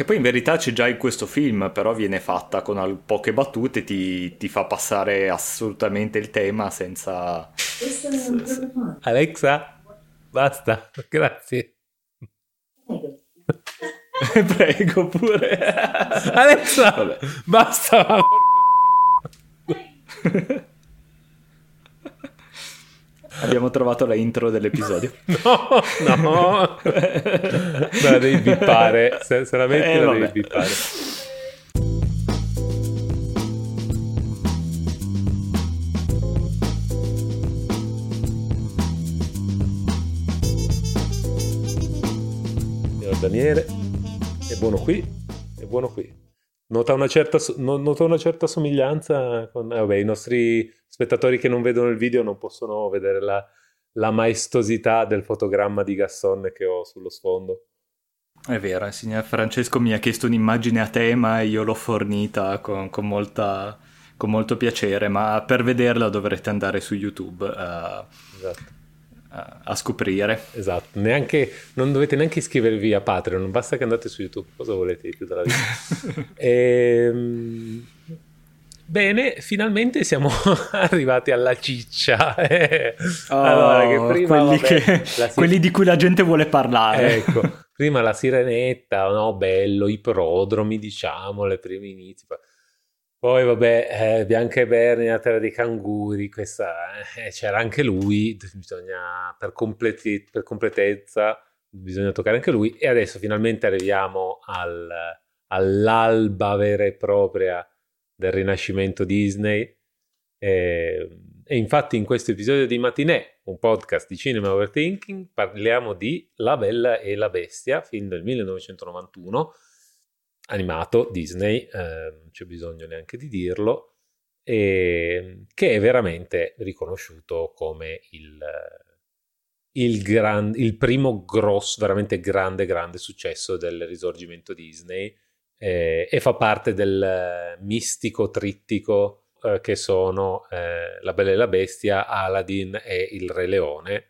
Che poi in verità c'è già in questo film, però viene fatta con poche battute, ti, ti fa passare assolutamente il tema senza... Alexa, basta, grazie. Prego pure. Alexa, Vabbè. basta. Abbiamo trovato la intro dell'episodio. No, no. La devi bippare. Metti eh, la vabbè. devi bippare. Daniele, è buono qui, è buono qui. Nota una certa, nota una certa somiglianza con... Eh, vabbè, i nostri spettatori che non vedono il video non possono vedere la, la maestosità del fotogramma di Gasson che ho sullo sfondo. È vero, il signor Francesco mi ha chiesto un'immagine a tema e io l'ho fornita con, con, molta, con molto piacere, ma per vederla dovrete andare su YouTube. Uh, esatto a scoprire. Esatto, neanche, non dovete neanche iscrivervi a Patreon, basta che andate su YouTube, cosa volete di più dalla vita? e, ehm, bene, finalmente siamo arrivati alla ciccia. oh, allora, prima, quelli, vabbè, che, sir- quelli, di cui la gente vuole parlare. Ecco, prima la sirenetta, no, bello, i prodromi, diciamo, le prime inizi. Poi vabbè, eh, Bianca e Berni, la terra dei canguri, questa, eh, c'era anche lui, bisogna, per, completi, per, completezza bisogna toccare anche lui. E adesso finalmente arriviamo al, all'alba vera e propria del rinascimento Disney. E, e infatti in questo episodio di Matinè, un podcast di Cinema Overthinking, parliamo di La Bella e la Bestia, film del 1991 animato Disney, eh, non c'è bisogno neanche di dirlo, e, che è veramente riconosciuto come il, il, gran, il primo grosso, veramente grande, grande successo del risorgimento Disney eh, e fa parte del mistico trittico eh, che sono eh, La Bella e la Bestia, Aladdin e Il Re Leone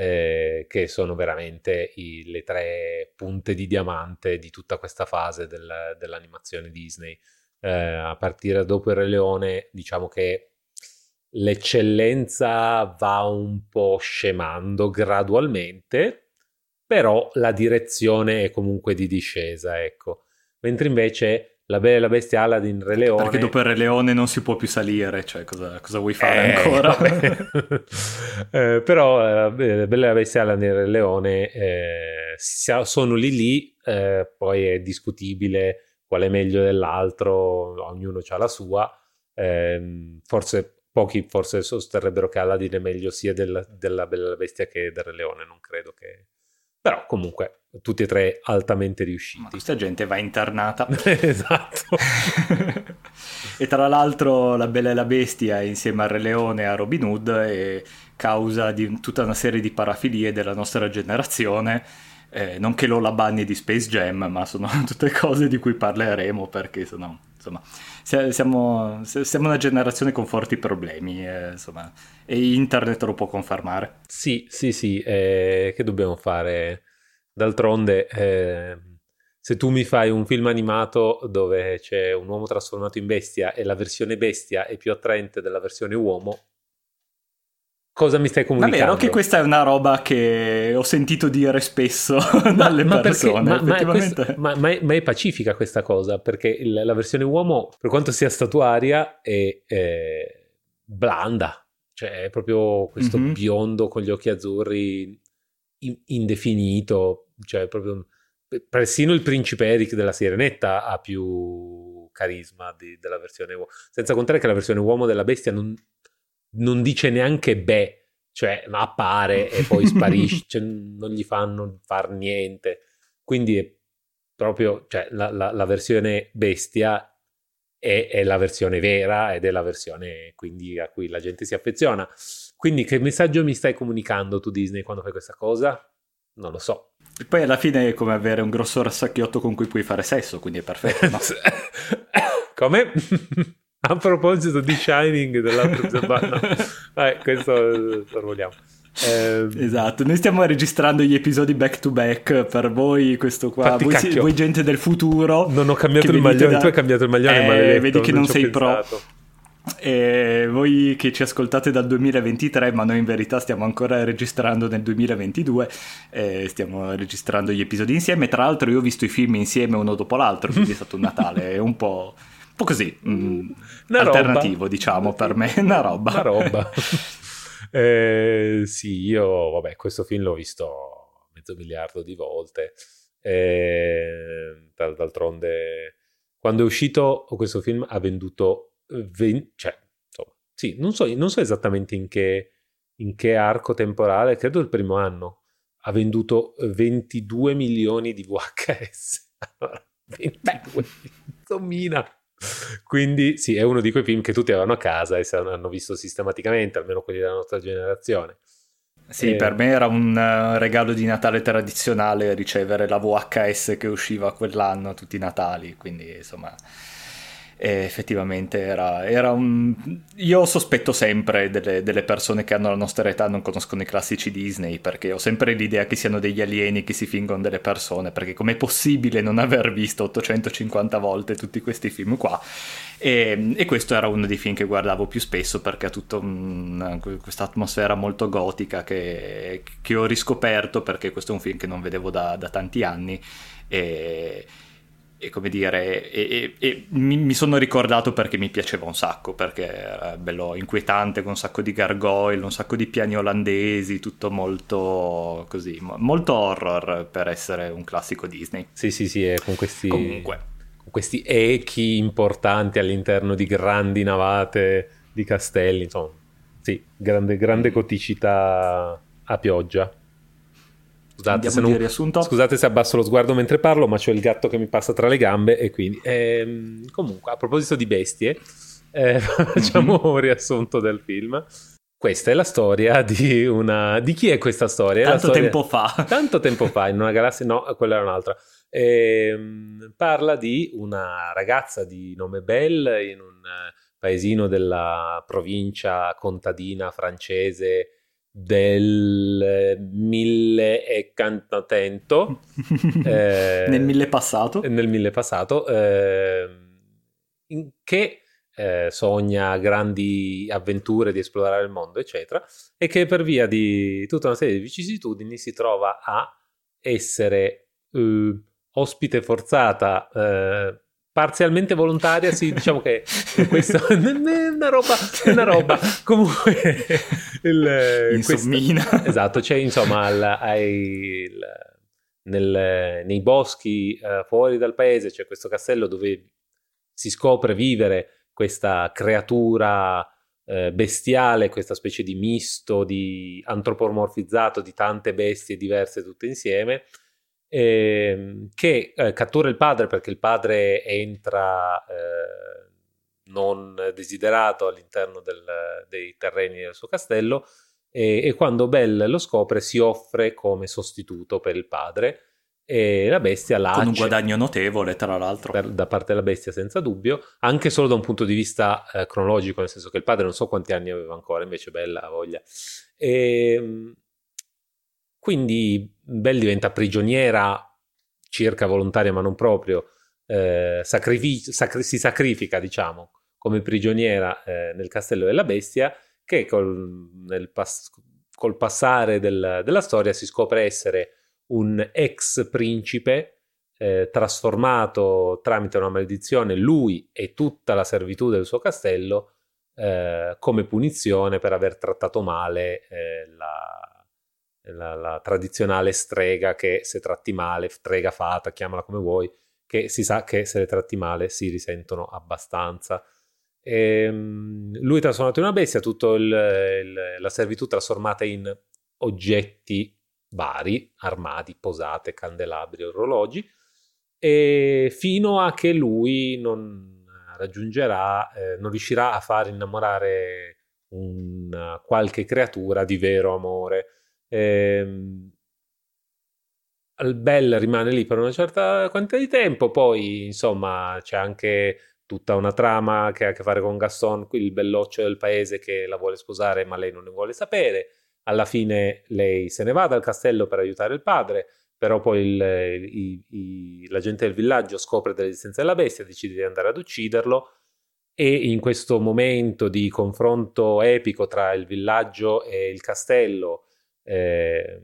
eh, che sono veramente i, le tre punte di diamante di tutta questa fase del, dell'animazione Disney. Eh, a partire dopo il Re Leone, diciamo che l'eccellenza va un po' scemando gradualmente, però la direzione è comunque di discesa, ecco. Mentre invece la Bella e la Bestia Aladdin Re Leone. Perché dopo il Re Leone non si può più salire, cioè cosa, cosa vuoi fare eh, ancora? eh, però la Bella e la Bestia Aladdin Re Leone eh, sono lì lì, eh, poi è discutibile qual è meglio dell'altro, ognuno ha la sua. Ehm, forse pochi forse sosterrebbero che Aladdin è meglio sia della, della Bella e la Bestia che del Re Leone, non credo che però comunque tutti e tre altamente riusciti. Ma questa gente va internata. esatto. e tra l'altro La Bella e la Bestia insieme al Re Leone e a Robin Hood è causa di tutta una serie di parafilie della nostra generazione. Eh, non che Lola Bunny di Space Jam, ma sono tutte cose di cui parleremo perché sono, insomma, siamo, siamo, una generazione con forti problemi, eh, insomma, e internet lo può confermare. Sì, sì, sì, eh, che dobbiamo fare? D'altronde, eh, se tu mi fai un film animato dove c'è un uomo trasformato in bestia e la versione bestia è più attraente della versione uomo, cosa mi stai comunicando? Davvero che questa è una roba che ho sentito dire spesso dalle ma persone. Perché, ma, ma, questa, ma, ma, è pacifica questa cosa, perché il, la versione uomo, per quanto sia statuaria, è, è blanda. Cioè è proprio questo mm-hmm. biondo con gli occhi azzurri in, indefinito, cioè proprio... Persino il principe Eric della Sirenetta ha più carisma di, della versione uomo. Senza contare che la versione uomo della bestia non, non dice neanche beh, cioè appare e poi sparisce, cioè, non gli fanno far niente. Quindi è proprio cioè, la, la, la, versione bestia è, è, la versione vera ed è la versione quindi a cui la gente si affeziona. Quindi che messaggio mi stai comunicando tu Disney quando fai questa cosa? Non lo so. Poi alla fine è come avere un grosso rassacchiotto con cui puoi fare sesso, quindi è perfetto. No? come? A proposito di Shining dell'altro Zabana, eh, questo sorvoliamo. Eh, esatto, noi stiamo registrando gli episodi back to back per voi, questo qua, voi, voi, gente del futuro. Non ho cambiato il maglione, da... tu hai cambiato il maglione, eh, maledetto, Vedi che non, non sei pro. E voi che ci ascoltate dal 2023, ma noi in verità stiamo ancora registrando nel 2022, eh, stiamo registrando gli episodi insieme. Tra l'altro, io ho visto i film insieme uno dopo l'altro, quindi è stato un Natale un po', un po così, mm, alternativo, roba. diciamo per me. Una roba. Una roba. eh, sì, io, vabbè, questo film l'ho visto mezzo miliardo di volte. Eh, d'altronde, quando è uscito questo film ha venduto 20, cioè, insomma, sì, non so, non so esattamente in che, in che, arco temporale, credo il primo anno, ha venduto 22 milioni di VHS. 22, sommina. Quindi sì, è uno di quei film che tutti avevano a casa e hanno visto sistematicamente, almeno quelli della nostra generazione. Sì, e... per me era un uh, regalo di Natale tradizionale ricevere la VHS che usciva quell'anno tutti i Natali, quindi insomma e effettivamente era, era, un... Io sospetto sempre delle, delle, persone che hanno la nostra età non conoscono i classici Disney, perché ho sempre l'idea che siano degli alieni che si fingono delle persone, perché com'è possibile non aver visto 850 volte tutti questi film qua? E, e questo era uno dei film che guardavo più spesso perché ha tutta questa atmosfera molto gotica che, che, ho riscoperto, perché questo è un film che non vedevo da, da tanti anni. E e come dire, e, e, e mi, mi, sono ricordato perché mi piaceva un sacco, perché era bello inquietante con un sacco di gargoyle, un sacco di piani olandesi, tutto molto così, molto horror per essere un classico Disney. Sì, sì, sì, con questi, Comunque. con questi echi importanti all'interno di grandi navate di castelli, insomma, sì, grande, grande goticità a pioggia. Scusate se, non, scusate se, abbasso lo sguardo mentre parlo, ma c'è il gatto che mi passa tra le gambe e quindi... Ehm, comunque, a proposito di bestie, eh, facciamo mm-hmm. un riassunto del film. Questa è la storia di una... Di chi è questa storia? Tanto storia... tempo fa. Tanto tempo fa, in una galassia... No, quella era un'altra. Ehm, parla di una ragazza di nome Belle in un paesino della provincia contadina francese del mille e cantotento eh, nel mille passato nel mille passato eh, che eh, sogna grandi avventure di esplorare il mondo eccetera e che per via di tutta una serie di vicissitudini si trova a essere eh, ospite forzata eh, parzialmente volontaria, sì, diciamo che questo è una roba, una roba. Comunque, il, Insommina. Questo, esatto, c'è insomma al, ai, il, nel, nei boschi uh, fuori dal paese c'è questo castello dove si scopre vivere questa creatura uh, bestiale, questa specie di misto, di antropomorfizzato di tante bestie diverse tutte insieme eh, che eh, cattura il padre perché il padre entra eh, non desiderato all'interno del, dei terreni del suo castello e, e, quando Belle lo scopre si offre come sostituto per il padre e la bestia la con un guadagno notevole tra l'altro. Per, da parte della bestia senza dubbio anche solo da un punto di vista eh, cronologico nel senso che il padre non so quanti anni aveva ancora invece Bella ha voglia. E, ehm, quindi Belle diventa prigioniera circa volontaria ma non proprio, eh, sacrific- sacri- si sacrifica diciamo come prigioniera eh, nel castello della bestia che col, pas- col passare del, della storia si scopre essere un ex principe eh, trasformato tramite una maledizione lui e tutta la servitù del suo castello eh, come punizione per aver trattato male eh, la, la, la, tradizionale strega che se tratti male, strega fata, chiamala come vuoi, che si sa che se le tratti male si risentono abbastanza. E, ehm, lui trasformato in una bestia, tutta la servitù trasformata in oggetti vari, armadi, posate, candelabri, orologi, e fino a che lui non raggiungerà, eh, non riuscirà a far innamorare una qualche creatura di vero amore Ehm, Bell rimane lì per una certa quantità di tempo, poi insomma c'è anche tutta una trama che ha a che fare con Gaston, il belloccio del paese che la vuole sposare ma lei non ne vuole sapere. alla fine lei se ne va dal castello per aiutare il padre, però poi il, il, il, la gente del villaggio scopre dell'esistenza della bestia, decide di andare ad ucciderlo e in questo momento di confronto epico tra il villaggio e il castello, eh,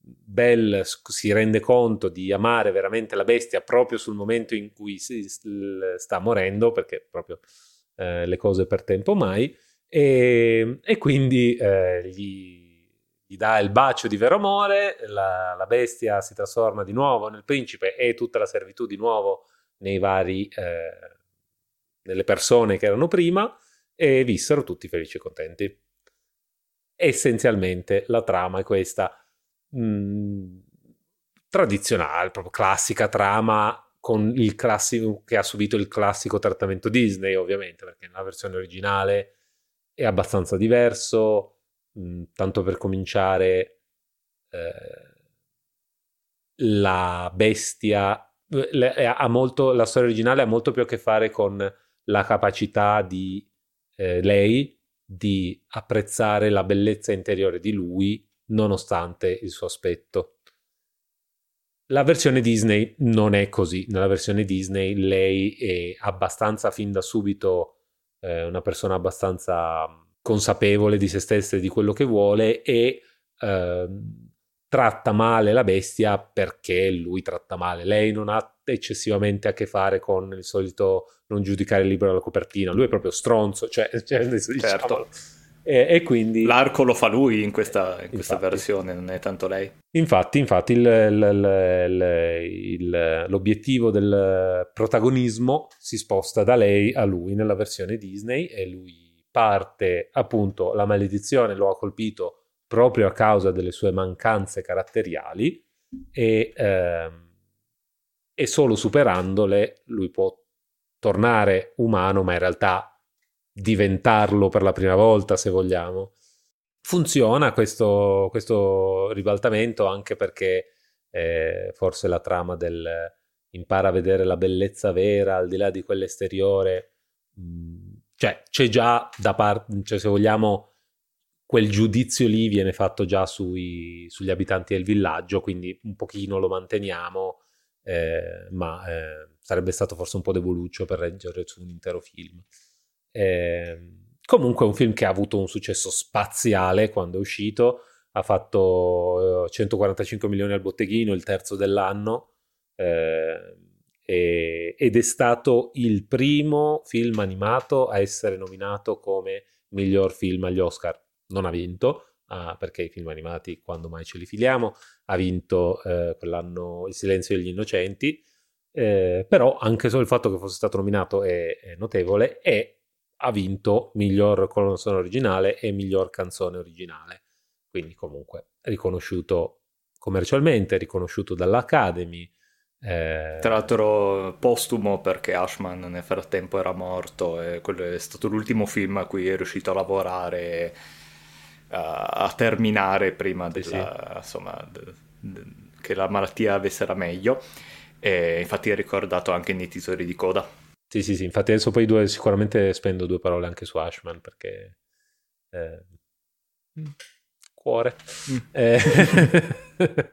Bell si rende conto di amare veramente la bestia proprio sul momento in cui si sta morendo, perché proprio eh, le cose per tempo mai, e, e quindi eh, gli, gli, dà il bacio di vero amore, la, la, bestia si trasforma di nuovo nel principe e tutta la servitù di nuovo nei vari eh, nelle persone che erano prima e vissero tutti felici e contenti. Essenzialmente la trama è questa mh, mm, tradizionale, proprio classica trama con il classico che ha subito il classico trattamento Disney, ovviamente, perché nella versione originale è abbastanza diverso. Mh, mm, tanto per cominciare, eh, la bestia eh, ha molto, la storia originale ha molto più a che fare con la capacità di eh, lei di apprezzare la bellezza interiore di lui nonostante il suo aspetto. La versione Disney non è così. Nella versione Disney lei è abbastanza fin da subito eh, una persona abbastanza consapevole di se stessa e di quello che vuole e eh, tratta male la bestia perché lui tratta male. Lei non ha eccessivamente a che fare con il solito non giudicare il libro alla copertina, lui è proprio stronzo, cioè, cioè diciamo, certo. E, e, quindi... L'arco lo fa lui in questa, in questa versione, non è tanto lei. Infatti, infatti il, il, il, l'obiettivo del protagonismo si sposta da lei a lui nella versione Disney e lui parte, appunto, la maledizione lo ha colpito proprio a causa delle sue mancanze caratteriali e, ehm, e solo superandole lui può tornare umano, ma in realtà diventarlo per la prima volta, se vogliamo. Funziona questo, questo ribaltamento anche perché eh, forse la trama del impara a vedere la bellezza vera al di là di quell'esteriore, mm, cioè c'è già da parte, cioè se vogliamo quel giudizio lì viene fatto già sui, sugli abitanti del villaggio, quindi un pochino lo manteniamo, eh, ma eh, sarebbe stato forse un po' devoluccio per reggere su un intero film. Eh, comunque è un film che ha avuto un successo spaziale quando è uscito, ha fatto 145 eh, milioni al botteghino, il terzo dell'anno, eh, ed è stato il primo film animato a essere nominato come miglior film agli Oscar non ha vinto, ah, perché i film animati quando mai ce li filiamo, ha vinto eh, quell'anno Il silenzio degli innocenti, eh, però anche solo il fatto che fosse stato nominato è, è notevole e ha vinto miglior colonna originale e miglior canzone originale, quindi comunque riconosciuto commercialmente, riconosciuto dall'Academy. Eh... Tra l'altro postumo perché Ashman nel frattempo era morto e quello è stato l'ultimo film a cui è riuscito a lavorare a terminare prima della, sì. insomma, de, de, che la malattia avessero meglio. E infatti è ricordato anche nei titoli di coda. Sì, sì, sì, infatti adesso poi due, sicuramente spendo due parole anche su Ashman perché... Eh, cuore. Mm. Eh.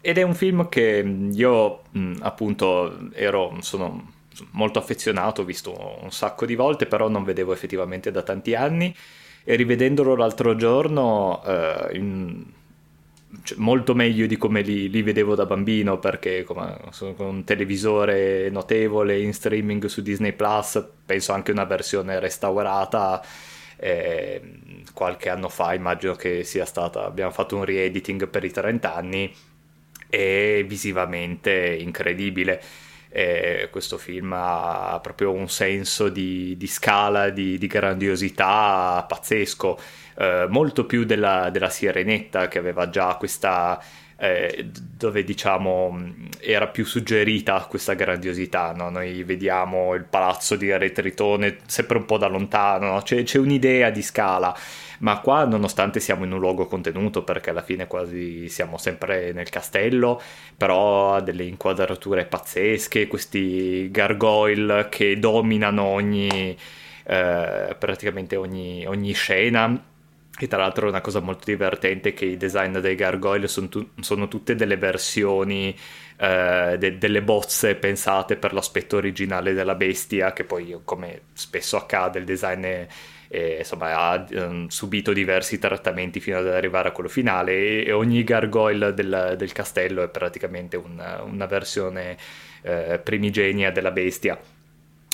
Ed è un film che io appunto ero, sono molto affezionato, ho visto un sacco di volte, però non vedevo effettivamente da tanti anni e rivedendolo l'altro giorno eh, in, cioè, molto meglio di come li, li vedevo da bambino perché come, con un televisore notevole in streaming su Disney Plus penso anche una versione restaurata eh, qualche anno fa immagino che sia stata abbiamo fatto un re-editing per i 30 anni e visivamente incredibile eh, questo film ha proprio un senso di, di scala, di, di, grandiosità pazzesco, eh, molto più della, della Sirenetta che aveva già questa... Eh, dove diciamo era più suggerita questa grandiosità. No? Noi vediamo il palazzo di Retritone sempre un po' da lontano, no? c'è, c'è, un'idea di scala ma qua nonostante siamo in un luogo contenuto perché alla fine quasi siamo sempre nel castello, però ha delle inquadrature pazzesche, questi gargoyle che dominano ogni, eh, praticamente ogni, ogni scena. E tra l'altro è una cosa molto divertente che i design dei gargoyle sono, tu- sono tutte delle versioni eh, de- delle bozze pensate per l'aspetto originale della bestia, che poi come spesso accade il design è, è, insomma, ha um, subito diversi trattamenti fino ad arrivare a quello finale e, e ogni gargoyle del, del, castello è praticamente una, una versione eh, primigenia della bestia.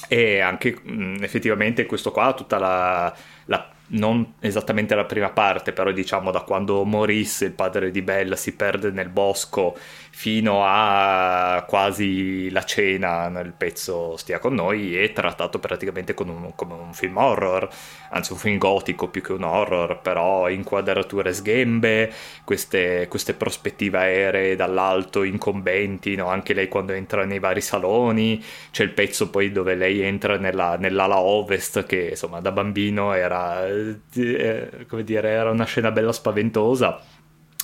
E anche mh, effettivamente questo qua tutta la, la non esattamente la prima parte, però diciamo da quando Maurice, il padre di Bella, si perde nel bosco fino a quasi la cena nel pezzo Stia con noi, è trattato praticamente un, come un film horror, anzi un film gotico più che un horror, però inquadrature sghembe, queste, queste prospettive aeree dall'alto, incombenti, no? anche lei quando entra nei vari saloni, c'è il pezzo poi dove lei entra nella, nell'ala ovest che insomma da bambino era eh, come dire, era una scena bella spaventosa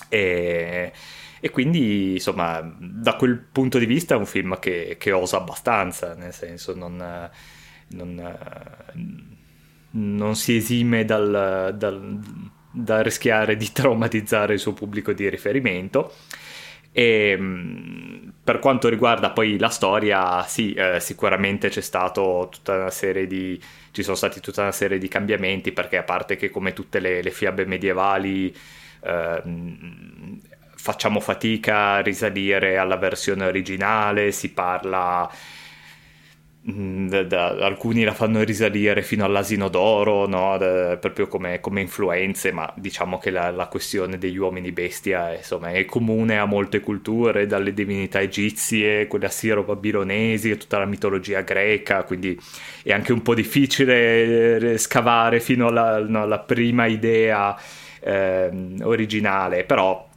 e, e, quindi insomma da quel punto di vista è un film che, che osa abbastanza, nel senso non, non, non si esime dal, dal, dal rischiare di traumatizzare il suo pubblico di riferimento. E per quanto riguarda poi la storia, sì, eh, sicuramente c'è stato tutta una serie di ci sono stati tutta una serie di cambiamenti perché a parte che come tutte le, le fiabe medievali eh, facciamo fatica a risalire alla versione originale, si parla Mm, da, da, alcuni la fanno risalire fino all'asino d'oro, no? da, proprio come, come, influenze, ma diciamo che la, la questione degli uomini bestia insomma, è comune a molte culture, dalle divinità egizie, quelle assiro-babilonesi, tutta la mitologia greca, quindi è anche un po' difficile eh, scavare fino alla, no, alla prima idea eh, originale, però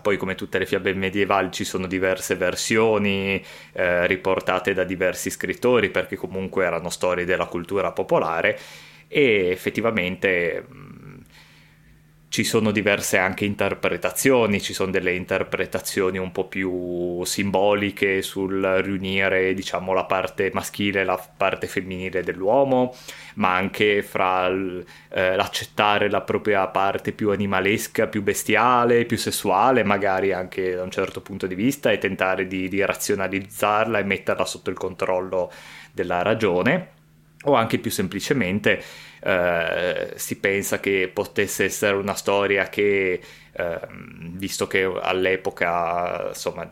poi come tutte le fiabe medievali ci sono diverse versioni eh, riportate da diversi scrittori perché comunque erano storie della cultura popolare e effettivamente ci sono diverse anche interpretazioni, ci sono delle interpretazioni un po' più simboliche sul riunire, diciamo, la parte maschile e la parte femminile dell'uomo, ma anche fra eh, l'accettare la propria parte più animalesca, più bestiale, più sessuale, magari anche da un certo punto di vista, e tentare di, di razionalizzarla e metterla sotto il controllo della ragione, o anche più semplicemente eh, si pensa che potesse essere una storia che Ehm, visto che all'epoca, insomma,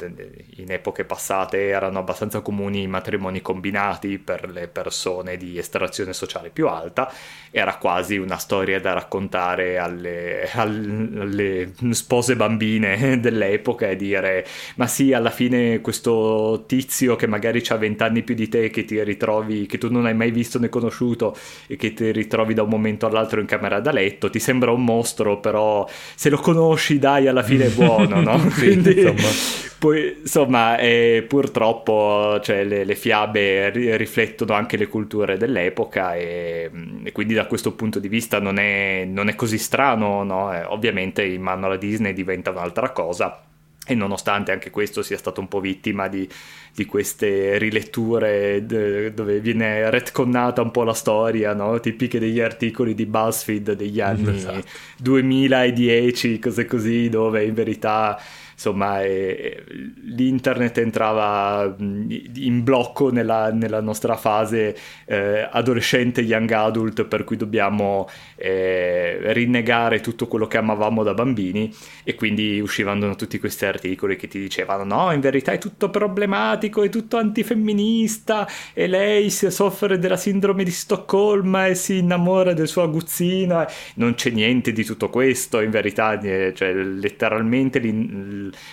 in epoche passate erano abbastanza comuni i matrimoni combinati per le persone di estrazione sociale più alta, era quasi una storia da raccontare alle, alle spose bambine dell'epoca e dire ma sì, alla fine questo tizio che magari ha vent'anni più di te, che ti ritrovi, che tu non hai mai visto né conosciuto e che ti ritrovi da un momento all'altro in camera da letto, ti sembra un mostro, però se lo conosci conosci, dai, alla fine è buono, no? sì, Quindi, insomma. Poi, insomma, eh, purtroppo cioè, le, le, fiabe ri- riflettono anche le culture dell'epoca e, e, quindi da questo punto di vista non è, non è così strano, no? eh, ovviamente in mano alla Disney diventa un'altra cosa e nonostante anche questo sia stato un po' vittima di, di queste riletture de, dove viene retconnata un po' la storia, no? tipiche degli articoli di BuzzFeed degli anni esatto. 2010, cose così, dove in verità insomma eh, l'internet entrava in blocco nella, nella nostra fase eh, adolescente young adult per cui dobbiamo eh, rinnegare tutto quello che amavamo da bambini e quindi uscivano tutti questi articoli che ti dicevano no in verità è tutto problematico è tutto antifemminista e lei soffre della sindrome di Stoccolma e si innamora del suo aguzzino non c'è niente di tutto questo in verità eh, cioè letteralmente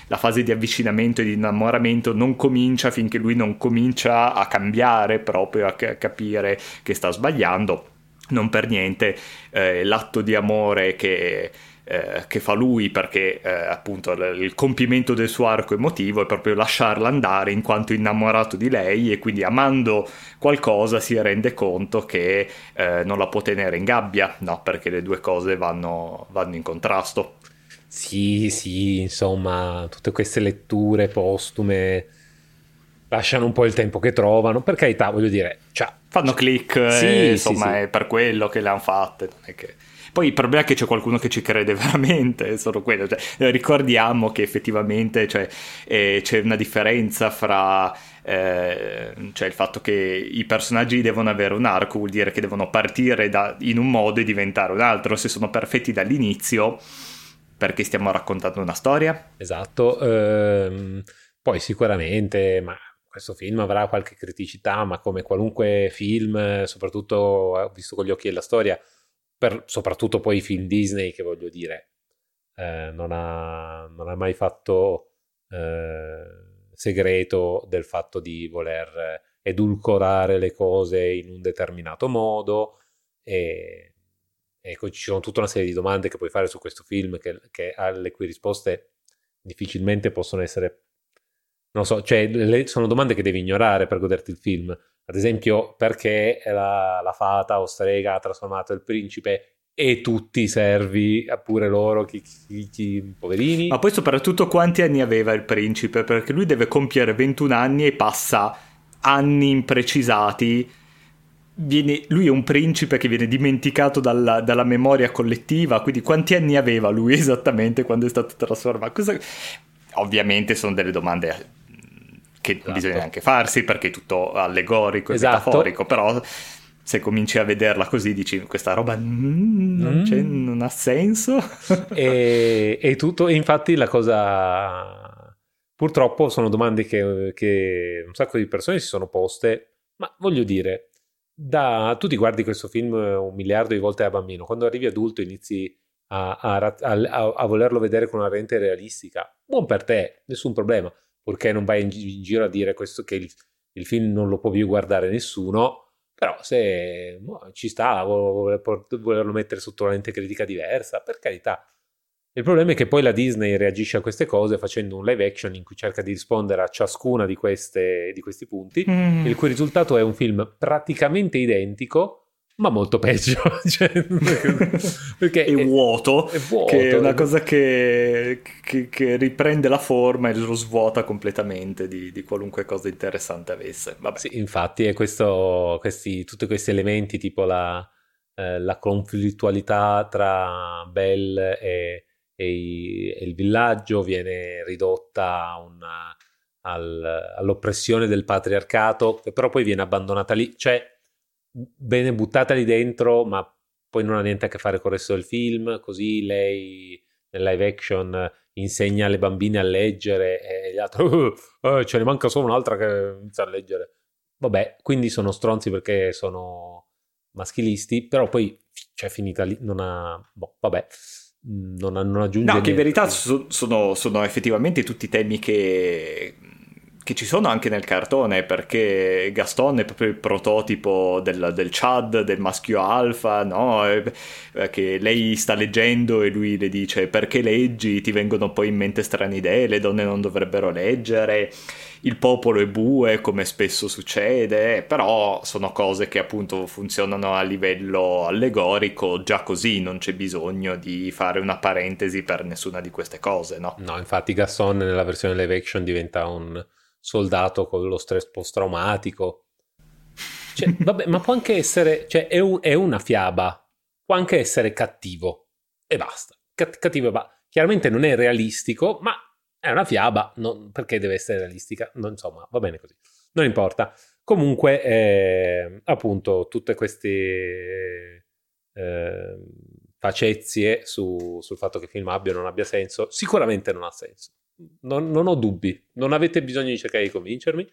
la fase di avvicinamento e di innamoramento non comincia finché lui non comincia a cambiare proprio, a capire che sta sbagliando. Non per niente eh, l'atto di amore che, eh, che fa lui perché eh, appunto il compimento del suo arco emotivo è proprio lasciarla andare in quanto innamorato di lei e quindi amando qualcosa si rende conto che eh, non la può tenere in gabbia, no? perché le due cose vanno, vanno in contrasto. Sì, sì, insomma, tutte queste letture postume lasciano un po' il tempo che trovano, per carità, voglio dire, cioè, fanno click, sì, e, insomma, sì, sì. è per quello che le hanno fatte, non è che... Poi il problema è che c'è qualcuno che ci crede veramente, solo quello. Cioè, ricordiamo che effettivamente cioè, eh, c'è una differenza fra eh, cioè il fatto che i personaggi devono avere un arco vuol dire che devono partire da, in un modo e diventare un altro. Se sono perfetti dall'inizio, perché stiamo raccontando una storia? Esatto. Ehm, poi sicuramente, ma questo film avrà qualche criticità, ma come qualunque film, soprattutto visto con gli occhi della storia, per, soprattutto poi i film Disney, che voglio dire, eh, non, ha, non, ha, mai fatto eh, segreto del fatto di voler edulcorare le cose in un determinato modo e, ecco, ci sono tutta una serie di domande che puoi fare su questo film che, che alle cui risposte difficilmente possono essere non so, cioè le, sono domande che devi ignorare per goderti il film. Ad esempio, perché la, la fata o strega ha trasformato il principe e tutti i servi, pure loro, chi, chi, chi, poverini. Ma poi soprattutto quanti anni aveva il principe? Perché lui deve compiere 21 anni e passa anni imprecisati. Viene, lui è un principe che viene dimenticato dalla, dalla, memoria collettiva, quindi quanti anni aveva lui esattamente quando è stato trasformato? Cosa... Ovviamente sono delle domande che esatto. bisogna anche farsi perché è tutto allegorico e esatto. metaforico, però se cominci a vederla così dici questa roba mm, non, mm. non, ha senso. e, e, tutto, infatti la cosa... Purtroppo sono domande che, che, un sacco di persone si sono poste, ma voglio dire, da, tu ti guardi questo film un miliardo di volte da bambino, quando arrivi adulto inizi a, a, a, a volerlo vedere con una lente realistica, buon per te, nessun problema, purché non vai in, in giro a dire questo, che il, il film non lo può più guardare nessuno, però se boh, ci sta voler, volerlo mettere sotto una lente critica diversa, per carità. Il problema è che poi la Disney reagisce a queste cose facendo un live action in cui cerca di rispondere a ciascuna di, queste, di questi punti, mm. il cui risultato è un film praticamente identico, ma molto peggio. cioè, perché è, vuoto, è vuoto, che è una cosa che, che, che, riprende la forma e lo svuota completamente di, di qualunque cosa interessante avesse. Vabbè. Sì, infatti, è questo, questi, tutti questi elementi, tipo la, eh, la conflittualità tra Belle e, e, il villaggio, viene ridotta a una, al, all'oppressione del patriarcato, però poi viene abbandonata lì. Cioè, bene buttata lì dentro, ma poi non ha niente a che fare con il resto del film, così lei nel live action insegna alle bambine a leggere e gli altri oh, oh, ce ne manca solo un'altra che inizia a leggere. Vabbè, quindi sono stronzi perché sono maschilisti, però poi c'è finita lì, non ha... Boh, vabbè, non, non aggiunge... No, che in verità sono, sono effettivamente tutti temi che che ci sono anche nel cartone perché Gaston è proprio il prototipo del, del Chad, del maschio alfa, no? che lei sta leggendo e lui le dice perché leggi, ti vengono poi in mente strane idee, le donne non dovrebbero leggere, il popolo è bue come spesso succede, però sono cose che appunto funzionano a livello allegorico, già così non c'è bisogno di fare una parentesi per nessuna di queste cose, no? No, infatti Gaston nella versione live action diventa un soldato con lo stress post-traumatico. Cioè, vabbè, ma può anche essere, cioè, è, un, è, una fiaba, può anche essere cattivo e basta. Cat- cattivo e basta. Chiaramente non è realistico, ma è una fiaba, non, perché deve essere realistica? Non, insomma, va bene così. Non importa. Comunque, eh, appunto, tutte queste eh, facezie su, sul fatto che il film abbia o non abbia senso, sicuramente non ha senso non, non, ho dubbi, non avete bisogno di cercare di convincermi,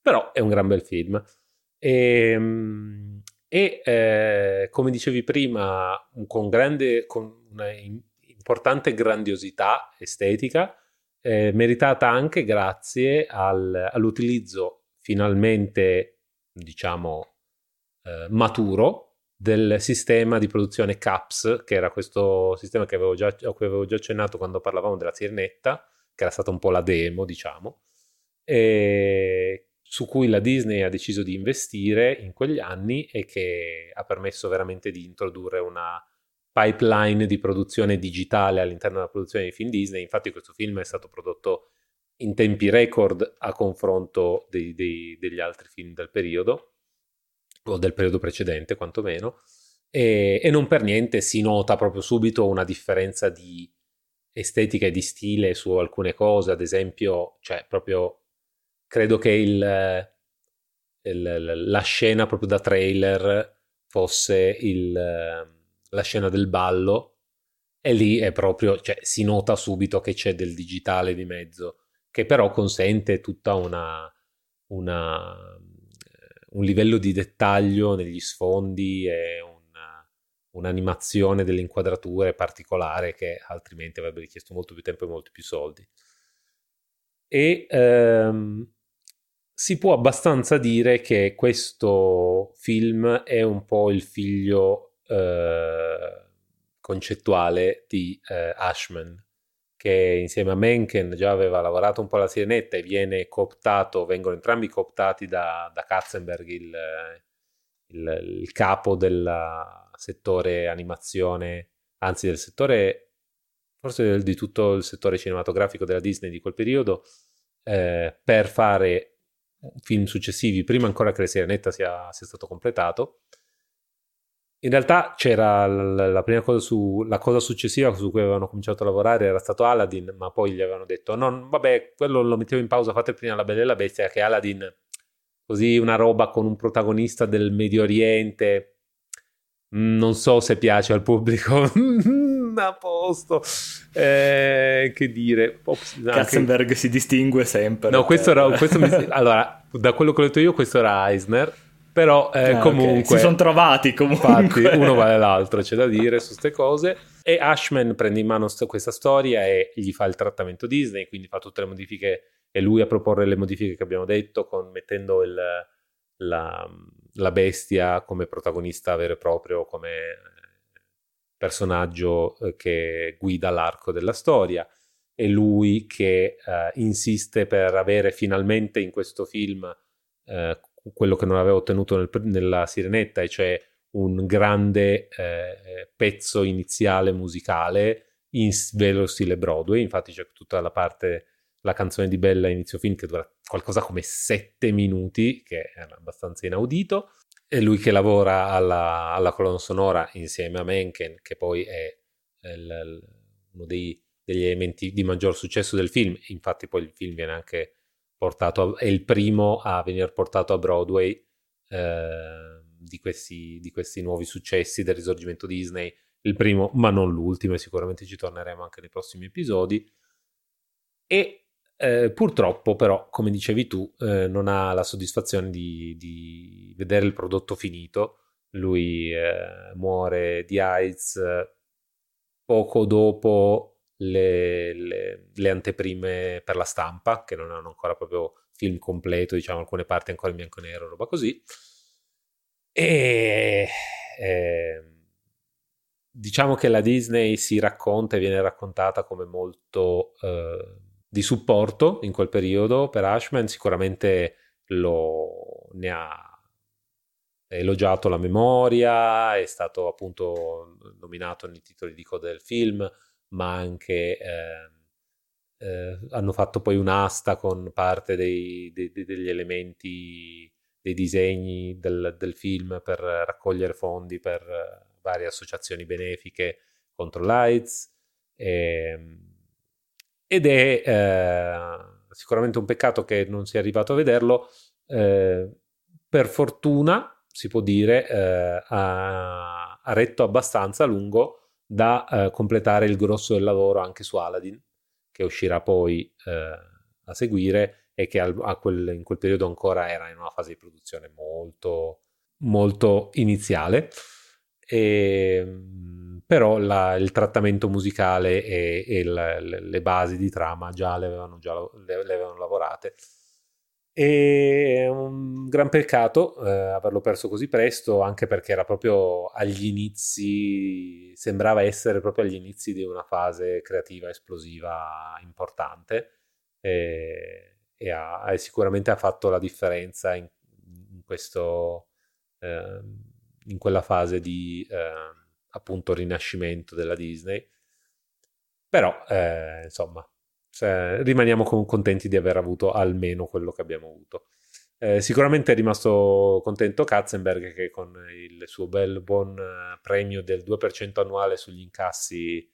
però è un gran bel film. Ehm, e, e eh, come dicevi prima, con, grande, con una importante grandiosità estetica, eh, meritata anche grazie al, all'utilizzo finalmente, diciamo, eh, maturo del sistema di produzione CAPS, che era questo sistema che avevo già, a cui avevo già accennato quando parlavamo della Sirenetta, che era stata un po' la demo, diciamo, su cui la Disney ha deciso di investire in quegli anni e che ha permesso veramente di introdurre una pipeline di produzione digitale all'interno della produzione dei film Disney. Infatti questo film è stato prodotto in tempi record a confronto dei, dei, degli altri film del periodo, o del periodo precedente quantomeno, e, e non per niente si nota proprio subito una differenza di estetica e di stile su alcune cose, ad esempio, cioè proprio credo che il, il, la scena proprio da trailer fosse il, la scena del ballo e lì è proprio, cioè si nota subito che c'è del digitale di mezzo, che però consente tutta una, una un livello di dettaglio negli sfondi e una, un'animazione delle inquadrature particolare che altrimenti avrebbe richiesto molto più tempo e molti più soldi. E ehm, si può abbastanza dire che questo film è un po' il figlio eh, concettuale di eh, Ashman, che insieme a Mencken già aveva lavorato un po' alla Sirenetta e viene cooptato, vengono entrambi cooptati da, da Katzenberg, il, il, il, capo del settore animazione, anzi del settore, forse di tutto il settore cinematografico della Disney di quel periodo, eh, per fare film successivi, prima ancora che la Sirenetta sia, sia stato completato. In realtà c'era la, prima cosa su la cosa successiva su cui avevano cominciato a lavorare era stato Aladdin, ma poi gli avevano detto: No, vabbè, quello lo mettevo in pausa, fate prima la Bella e la Bestia, che Aladdin, così una roba con un protagonista del Medio Oriente. Mm, non so se piace al pubblico. a posto. Eh, che dire. Ops, Katzenberg anche... si distingue sempre. No, questo era. Questo mi... allora, da quello che ho detto io, questo era Eisner però eh, ah, comunque... Okay. Si sono trovati comunque. Infatti, uno vale l'altro, c'è da dire su queste cose. E Ashman prende in mano st- questa storia e gli fa il trattamento Disney, quindi fa tutte le modifiche, è lui a proporre le modifiche che abbiamo detto, con, mettendo il, la, la, bestia come protagonista vero e proprio, come personaggio eh, che guida l'arco della storia. È lui che eh, insiste per avere finalmente in questo film eh, quello che non aveva ottenuto nel, nella Sirenetta, e cioè un grande eh, pezzo iniziale musicale in vero stile Broadway. Infatti c'è tutta la parte, la canzone di Bella inizio film che dura qualcosa come sette minuti, che è abbastanza inaudito. È lui che lavora alla, alla colonna sonora insieme a Mencken, che poi è il, uno dei, degli elementi di maggior successo del film. Infatti poi il film viene anche portato a, è il primo a venire portato a Broadway eh, di, questi, di, questi, nuovi successi del risorgimento Disney. Il primo, ma non l'ultimo, e sicuramente ci torneremo anche nei prossimi episodi. E eh, purtroppo, però, come dicevi tu, eh, non ha la soddisfazione di, di, vedere il prodotto finito. Lui eh, muore di AIDS eh, poco dopo le, le, le, anteprime per la stampa, che non hanno ancora proprio film completo, diciamo alcune parti ancora in bianco e nero, roba così. E eh, diciamo che la Disney si racconta e viene raccontata come molto eh, di supporto in quel periodo per Ashman, sicuramente lo, ne ha elogiato la memoria, è stato appunto nominato nei titoli di coda del film, ma anche eh, eh, hanno fatto poi un'asta con parte dei, dei, degli elementi, dei disegni del, del, film per raccogliere fondi per varie associazioni benefiche contro l'AIDS. E, ed è eh, sicuramente un peccato che non sia arrivato a vederlo. Eh, per fortuna, si può dire, eh, ha, ha retto abbastanza a lungo da eh, completare il grosso del lavoro anche su Aladdin, che uscirà poi eh, a seguire e che al, quel, in quel periodo ancora era in una fase di produzione molto, molto iniziale. E, ehm, però la, il trattamento musicale e, e la, le, basi di trama già le avevano, già, le, le avevano lavorate e è un gran peccato eh, averlo perso così presto, anche perché era proprio agli inizi, sembrava essere proprio agli inizi di una fase creativa esplosiva importante e, e, ha, e sicuramente ha fatto la differenza in, in questo, eh, in quella fase di eh, appunto rinascimento della Disney. Però, eh, insomma, cioè, rimaniamo contenti di aver avuto almeno quello che abbiamo avuto. Eh, sicuramente è rimasto contento Katzenberg che con il suo bel buon eh, premio del 2% annuale sugli incassi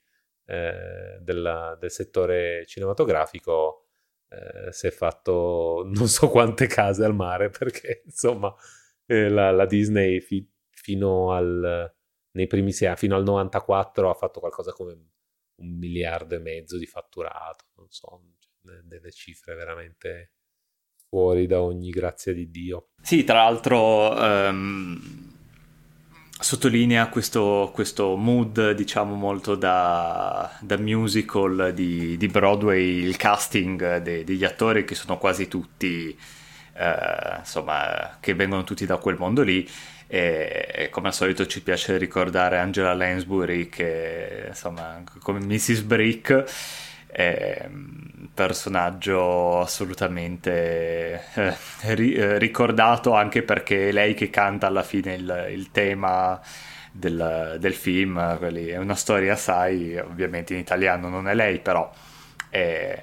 eh, della, del settore cinematografico eh, si è fatto non so quante case al mare perché insomma eh, la, la, Disney fi, fino al nei primi sei fino al 94 ha fatto qualcosa come un miliardo e mezzo di fatturato non so cioè, delle cifre veramente fuori da ogni grazia di Dio. Sì, tra l'altro um, sottolinea questo, questo, mood, diciamo, molto da, da musical di, di, Broadway, il casting de, degli attori che sono quasi tutti, uh, insomma, che vengono tutti da quel mondo lì. E, come al solito ci piace ricordare Angela Lansbury che insomma come Mrs. Brick è un personaggio assolutamente eh, ri- eh, ricordato anche perché è lei che canta alla fine il, il tema del, del, film, è una storia assai, ovviamente in italiano non è lei, però è,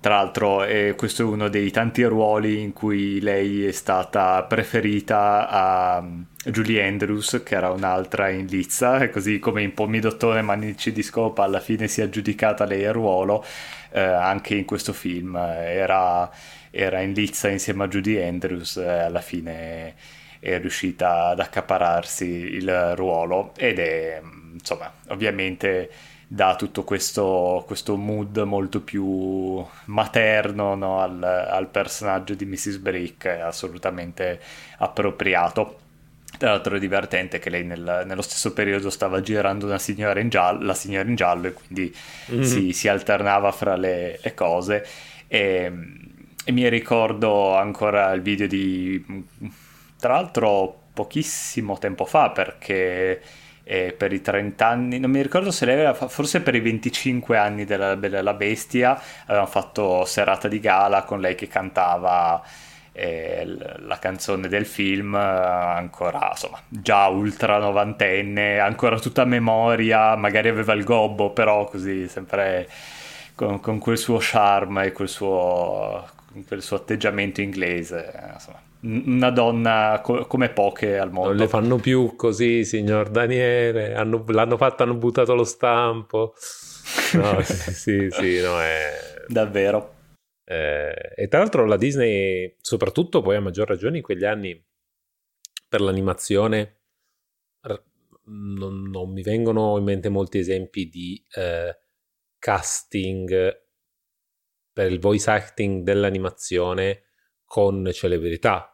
tra l'altro eh, questo è uno dei tanti ruoli in cui lei è stata preferita a Julie Andrews, che era un'altra in lizza, e così come in Pomidottone Manici di Scopa alla fine si è aggiudicata lei il ruolo, eh, anche in questo film. Era, era, in lizza insieme a Julie Andrews e alla fine è riuscita ad accapararsi il ruolo ed è insomma ovviamente dà tutto questo, questo mood molto più materno no, al, al, personaggio di Mrs. Brick, è assolutamente appropriato. Tra l'altro è divertente che lei nel, nello stesso periodo stava girando una signora in giallo, la signora in giallo e quindi mm-hmm. si, si, alternava fra le, le cose. E, e, mi ricordo ancora il video di... tra l'altro pochissimo tempo fa perché e per i 30 anni, non mi ricordo se lei aveva, forse per i 25 anni della Bella Bestia, avevano fatto serata di gala con lei che cantava eh, la canzone del film, ancora insomma già ultra novantenne, ancora tutta memoria, magari aveva il gobbo, però così sempre con, con quel suo charme e quel suo, quel suo atteggiamento inglese, insomma una donna co- come poche al mondo. Non le fanno più così, signor Daniele. Hanno, l'hanno fatto, hanno buttato lo stampo. No, sì, sì, sì, no, è... Davvero. Eh, e tra l'altro la Disney, soprattutto poi a maggior ragione in quegli anni, per l'animazione, non, non mi vengono in mente molti esempi di eh, casting per il voice acting dell'animazione con celebrità.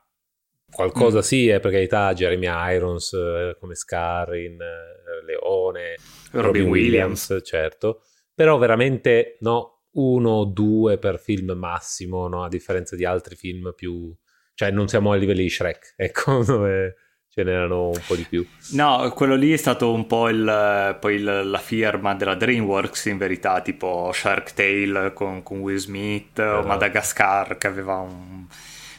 Qualcosa mm. sì, è per carità, Jeremy Irons eh, come Scar in eh, Leone, Robin Williams, Williams, certo, però veramente no, uno o due per film massimo, no? a differenza di altri film più... cioè non siamo a livelli di Shrek, ecco, dove ce n'erano un po' di più. No, quello lì è stato un po' il, poi il, la firma della DreamWorks in verità, tipo Shark Tale con, con Will Smith uh-huh. o esatto. Madagascar che aveva un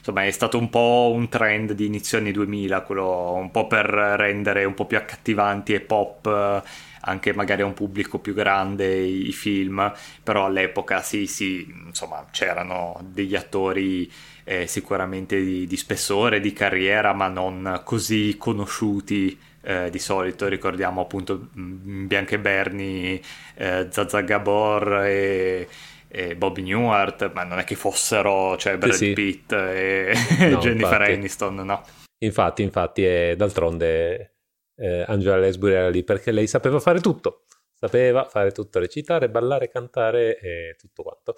insomma è stato un po' un trend di inizio anni 2000, quello un po' per rendere un po' più accattivanti e pop eh, anche magari a un pubblico più grande i, film, però all'epoca sì, sì, insomma c'erano degli attori eh, sicuramente di, di, spessore, di carriera, ma non così conosciuti eh, di solito. Ricordiamo appunto mm, Bianca Berni, eh, Zaza Gabor e e Bobby Newhart, ma non è che fossero cioè Brad sì, Pitt e no, Jennifer infatti. Aniston, no? Infatti, infatti, e d'altronde eh, Angela Lesbury era lì perché lei sapeva fare tutto, sapeva fare tutto, recitare, ballare, cantare e tutto quanto.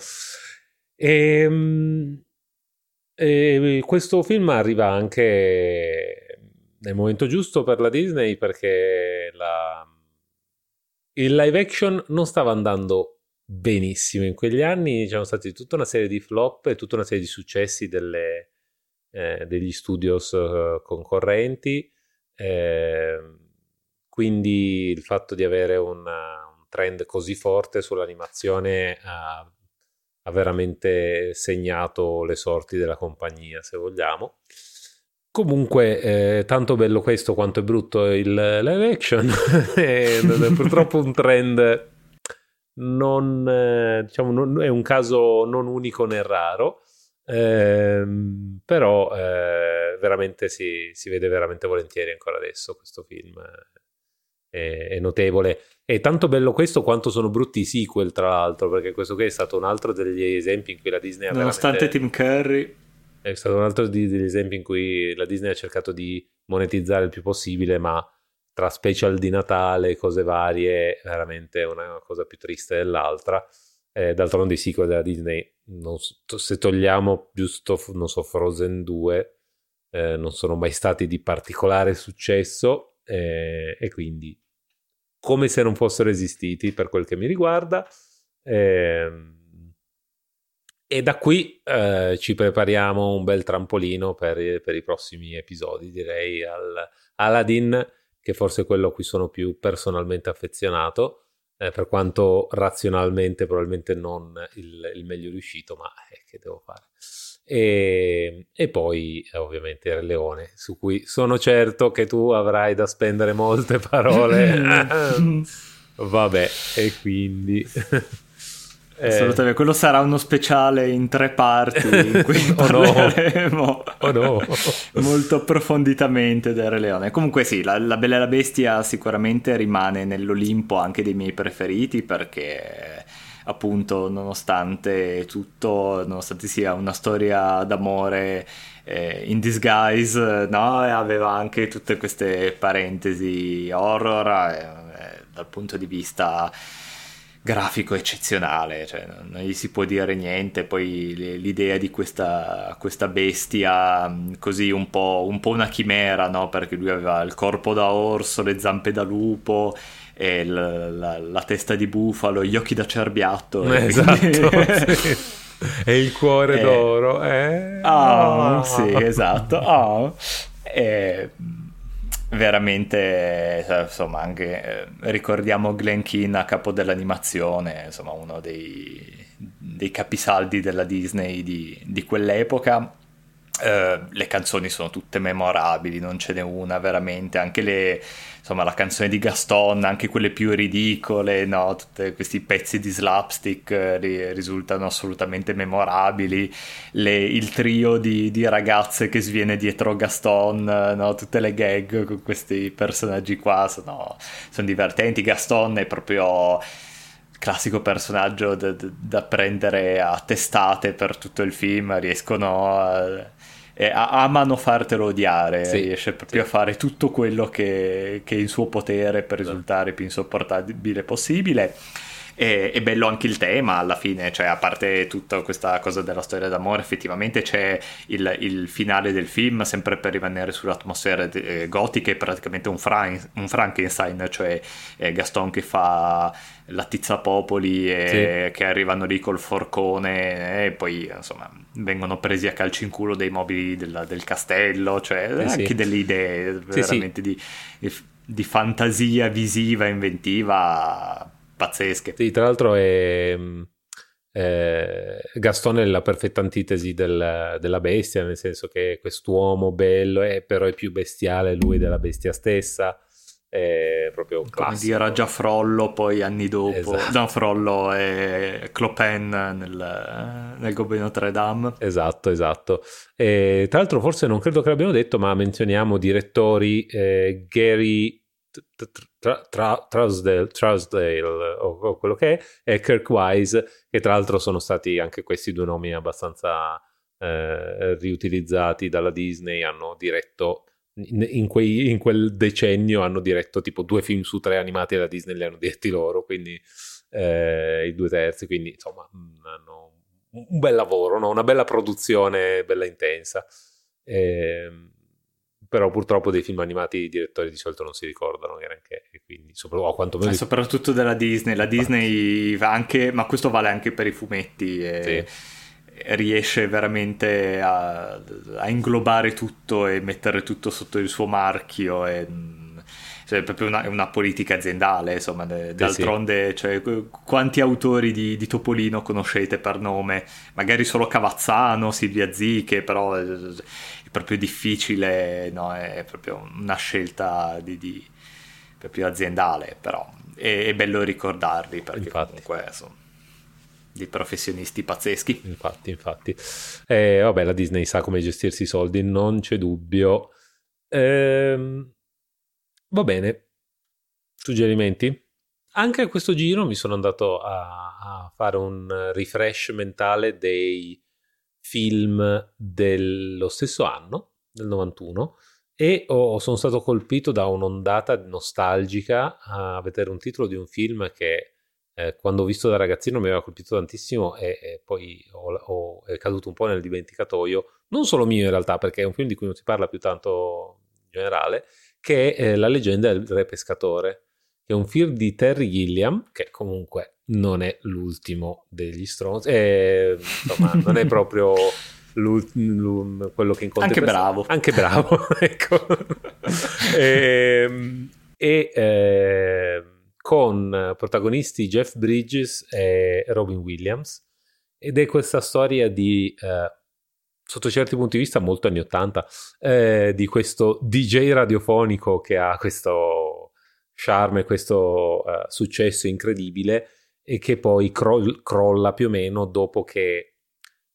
E, ehm, e questo film arriva anche nel momento giusto per la Disney perché la... il live action non stava andando benissimo. In quegli anni c'erano stati tutta una serie di flop e tutta una serie di successi delle, eh, degli studios uh, concorrenti. Eh, quindi il fatto di avere una, un trend così forte sull'animazione ha, ha, veramente segnato le sorti della compagnia, se vogliamo. Comunque, eh, tanto bello questo quanto è brutto il live action, è purtroppo un trend non, eh, diciamo, non, è un caso non unico né raro. Ehm, però eh, veramente si, si, vede veramente volentieri ancora adesso questo film. È, è, notevole. È tanto bello questo quanto sono brutti i sequel, tra l'altro, perché questo qui è stato un altro degli esempi in cui la Disney ha Nonostante Tim Curry... È stato un altro degli esempi in cui la Disney ha cercato di monetizzare il più possibile, ma tra special di Natale cose varie, veramente una cosa più triste dell'altra. Eh, d'altronde i sequel della Disney, non, se togliamo giusto, non so, Frozen 2, eh, non sono mai stati di particolare successo eh, e quindi come se non fossero esistiti per quel che mi riguarda. Ehm, e da qui eh, ci prepariamo un bel trampolino per, per, i prossimi episodi, direi al Aladdin, che forse è quello a cui sono più personalmente affezionato eh, per quanto razionalmente probabilmente non il, il meglio riuscito, ma eh, che devo fare. E, e poi eh, ovviamente il Leone, su cui sono certo che tu avrai da spendere molte parole. Vabbè, e quindi... Eh, Assolutamente, quello sarà uno speciale in tre parti in cui parleremo oh no. Oh no. molto approfonditamente del Re Leone. Comunque sì, la, la, Bella e la Bestia sicuramente rimane nell'Olimpo anche dei miei preferiti perché appunto nonostante tutto, nonostante sia una storia d'amore eh, in disguise, no? aveva anche tutte queste parentesi horror eh, dal punto di vista grafico eccezionale, cioè non gli si può dire niente, poi l'idea di questa, questa bestia mm, così un po', un po', una chimera, no? perché lui aveva il corpo da orso, le zampe da lupo la, la, la testa di bufalo, gli occhi da cerbiatto. Esatto. Quindi... sì. E il cuore eh... d'oro. Eh... Oh, oh. sì, esatto. Oh. E veramente insomma anche eh, ricordiamo Glen Keane a capo dell'animazione insomma uno dei, dei capisaldi della Disney di, di quell'epoca eh, le canzoni sono tutte memorabili, non ce n'è una veramente, anche le, insomma, la canzone di Gaston, anche quelle più ridicole, no? tutti questi pezzi di slapstick eh, risultano assolutamente memorabili, le, il trio di, di, ragazze che sviene dietro Gaston, no? tutte le gag con questi personaggi qua sono, sono divertenti, Gaston è proprio classico personaggio da, da, prendere a testate per tutto il film, riescono a eh, amano fartelo odiare, sì, riesce proprio sì. a fare tutto quello che, che, è in suo potere per risultare più insopportabile possibile. E, è bello anche il tema alla fine, cioè a parte tutta questa cosa della storia d'amore, effettivamente c'è il, il finale del film, sempre per rimanere sull'atmosfera eh, gotica, è praticamente un, Frank, un Frankenstein, cioè eh, Gaston che fa la tizzapopoli e sì. che arrivano lì col forcone e poi insomma vengono presi a calci in culo dei mobili del, del castello, cioè eh anche sì. delle idee veramente sì, di, di, fantasia visiva, inventiva pazzesche. Sì, tra l'altro è... Eh, Gastone è la perfetta antitesi del, della bestia, nel senso che quest'uomo bello è, però è più bestiale lui della bestia stessa è proprio classico. Come dire già Frollo poi anni dopo esatto. no Frollo e Clopin nel, nel Goblin Notre Dame esatto esatto e, tra l'altro forse non credo che l'abbiamo detto ma menzioniamo direttori eh, Gary Trousdale o, quello che è e Kirk Wise che tra l'altro sono stati anche questi due nomi abbastanza eh, riutilizzati dalla Disney hanno diretto in, quei, in, quel decennio hanno diretto tipo due film su tre animati da Disney, li hanno diretti loro, quindi eh, i due terzi, quindi insomma mm, hanno un bel lavoro, no? una bella produzione, bella intensa. Eh, però purtroppo dei film animati i direttori di solito non si ricordano neanche, quindi soprattutto, quantomeno... soprattutto della Disney, la Disney anche, ma questo vale anche per i fumetti. E... Sì riesce veramente a, a, inglobare tutto e mettere tutto sotto il suo marchio e, cioè, è proprio una, una, politica aziendale insomma de, d'altronde cioè, quanti autori di, di, Topolino conoscete per nome magari solo Cavazzano Silvia Ziche però è, è proprio difficile no? è proprio una scelta di, di proprio aziendale però è, è bello ricordarli perché Infatti. comunque insomma di professionisti pazzeschi. Infatti, infatti. Eh, vabbè, la Disney sa come gestirsi i soldi, non c'è dubbio. Ehm, va bene. Suggerimenti? Anche a questo giro mi sono andato a, a fare un refresh mentale dei film dello stesso anno, del 91, e ho, sono stato colpito da un'ondata nostalgica a vedere un titolo di un film che eh, quando ho visto da ragazzino mi aveva colpito tantissimo e, e poi ho, ho, è caduto un po' nel dimenticatoio, non solo mio in realtà, perché è un film di cui non si parla più tanto in generale, che è eh, La leggenda del re pescatore, che è un film di Terry Gilliam, che comunque non è l'ultimo degli Stronzi, eh, insomma non è proprio quello che incontra anche bravo. anche bravo ecco. E, ehm, e eh, con protagonisti Jeff Bridges e Robin Williams ed è questa storia di eh, sotto certi punti di vista molto anni 80 eh, di questo DJ radiofonico che ha questo charme questo uh, successo incredibile e che poi cro- crolla più o meno dopo che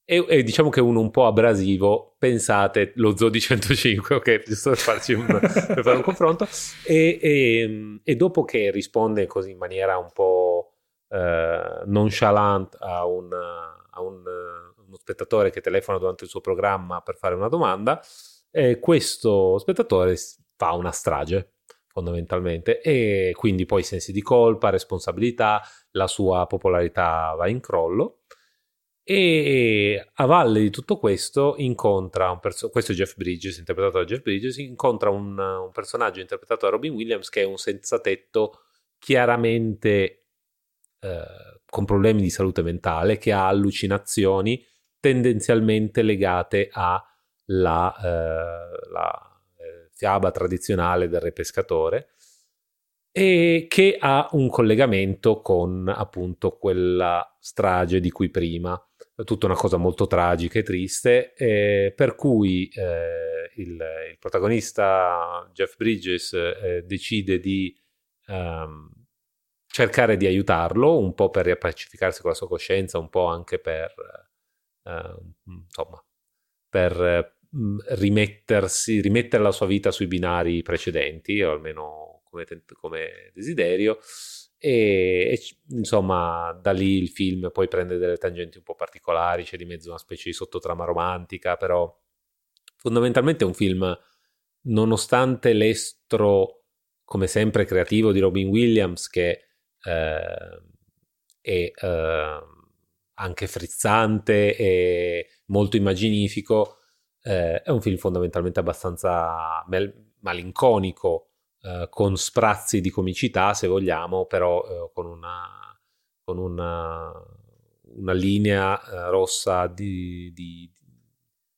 e, e, diciamo che uno un po' abrasivo, pensate lo Zodi 105, ok, giusto per, farci un, per fare un confronto, e, e, e, dopo che risponde così in maniera un po' eh, nonchalant a, un, a un, uno spettatore che telefona durante il suo programma per fare una domanda, eh, questo spettatore fa una strage fondamentalmente e quindi poi sensi di colpa, responsabilità, la sua popolarità va in crollo e a valle di tutto questo incontra un personaggio, questo è Jeff Bridges, interpretato da Jeff Bridges, incontra un, un, personaggio interpretato da Robin Williams che è un senza tetto chiaramente eh, con problemi di salute mentale, che ha allucinazioni tendenzialmente legate alla eh, eh, fiaba tradizionale del re pescatore e che ha un collegamento con appunto quella strage di cui prima tutta una cosa molto tragica e triste, eh, per cui eh, il, il, protagonista Jeff Bridges eh, decide di um, cercare di aiutarlo, un po' per riappacificarsi con la sua coscienza, un po' anche per, insomma, per rimettersi, rimettere la sua vita sui binari precedenti, o almeno come, come desiderio. E, e, insomma da lì il film poi prende delle tangenti un po' particolari, c'è di mezzo una specie di sottotrama romantica, però fondamentalmente è un film nonostante l'estro come sempre creativo di Robin Williams che eh, è eh, anche frizzante e molto immaginifico, eh, è un film fondamentalmente abbastanza mel- malinconico eh, con sprazzi di comicità, se vogliamo, però eh, con una, con una, una linea eh, rossa di, di,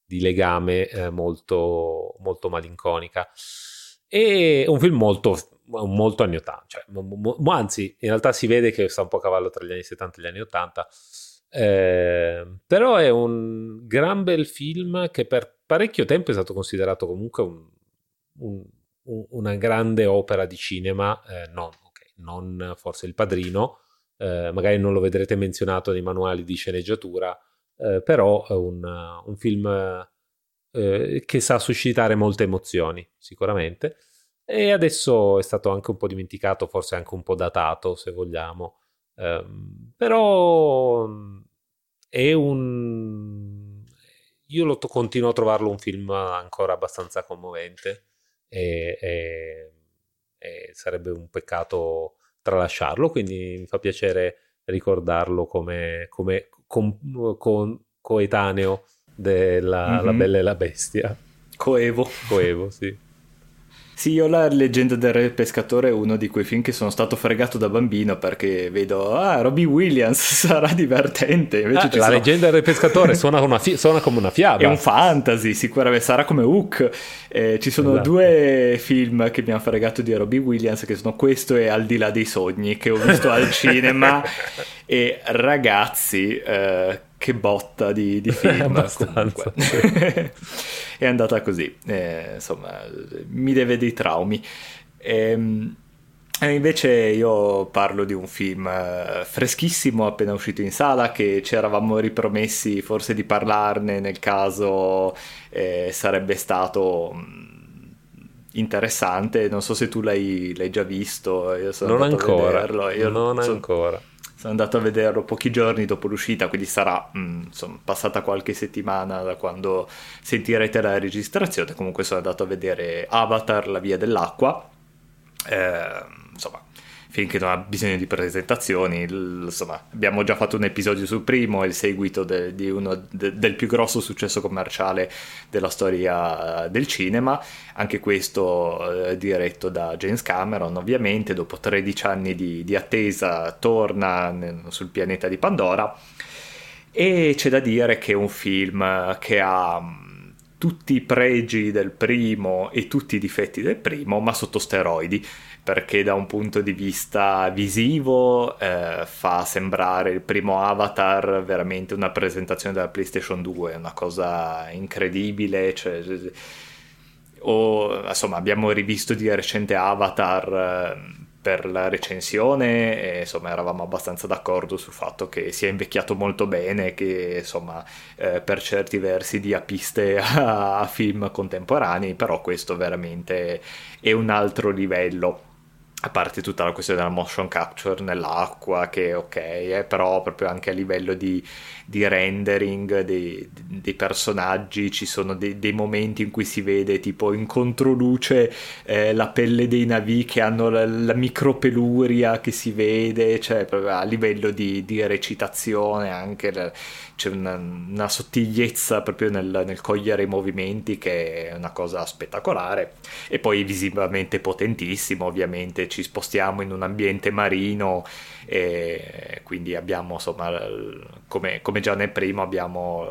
di legame eh, molto, molto malinconica. E un film molto, molto anni 80, cioè, mo, anzi, in realtà si vede che sta un po' a cavallo tra gli anni 70 e gli anni 80. Eh, però è un gran bel film che per parecchio tempo è stato considerato comunque un, un, una grande opera di cinema, eh, non, okay, non, forse il padrino, eh, magari non lo vedrete menzionato nei manuali di sceneggiatura, eh, però è un, un film eh, che sa suscitare molte emozioni, sicuramente. E adesso è stato anche un po' dimenticato, forse anche un po' datato, se vogliamo. Ehm, però è un... Io lo to- continuo a trovarlo un film ancora abbastanza commovente e, e, e sarebbe un peccato tralasciarlo, quindi mi fa piacere ricordarlo come, come con, con, coetaneo della mm-hmm. Bella e la Bestia. Coevo. Coevo, sì. Sì, io la leggenda del re pescatore è uno di quei film che sono stato fregato da bambino perché vedo, ah, Robbie Williams sarà divertente. Invece ah, la sono... leggenda del re pescatore suona, fi- suona, come una fiaba. È un fantasy, sicuramente sarà come Hook. Eh, ci sono esatto. due film che mi hanno fregato di Robbie Williams che sono questo e Al di là dei sogni che ho visto al cinema e ragazzi... Eh, che botta di, di film comunque. È andata così eh, insomma mi deve dei traumi ehm, E invece io parlo di un film eh, freschissimo appena uscito in sala che ci eravamo ripromessi forse di parlarne nel caso eh, sarebbe stato mm, interessante. Non so se tu l'hai, l'hai già visto. Io sono non ancora. Io non sono, ancora. Sono andato a vederlo pochi giorni dopo l'uscita, quindi sarà mh, mm, insomma, passata qualche settimana da quando sentirete la registrazione. Comunque sono andato a vedere Avatar, la via dell'acqua. Eh, insomma, film che non ha bisogno di presentazioni, insomma, abbiamo già fatto un episodio sul primo, il seguito de, di uno de, del più grosso successo commerciale della storia del cinema, anche questo eh, diretto da James Cameron, ovviamente, dopo 13 anni di, di attesa torna nel, sul pianeta di Pandora. E c'è da dire che è un film che ha mm, tutti i pregi del primo e tutti i difetti del primo, ma sotto steroidi perché da un punto di vista visivo eh, fa sembrare il primo Avatar veramente una presentazione della PlayStation 2, una cosa incredibile. Cioè, o, insomma, abbiamo rivisto di recente Avatar eh, per la recensione e insomma eravamo abbastanza d'accordo sul fatto che sia invecchiato molto bene, che insomma eh, per certi versi dia piste a, a film contemporanei, però questo veramente è un altro livello a parte tutta la questione della motion capture nell'acqua che ok eh, però proprio anche a livello di, di rendering dei, dei, personaggi ci sono dei, dei, momenti in cui si vede tipo in controluce eh, la pelle dei navi che hanno la, la micropeluria che si vede cioè a livello di, di recitazione anche c'è una, una, sottigliezza proprio nel, nel, cogliere i movimenti che è una cosa spettacolare e poi visivamente potentissimo ovviamente ci spostiamo in un ambiente marino e quindi abbiamo insomma come, come già nel primo abbiamo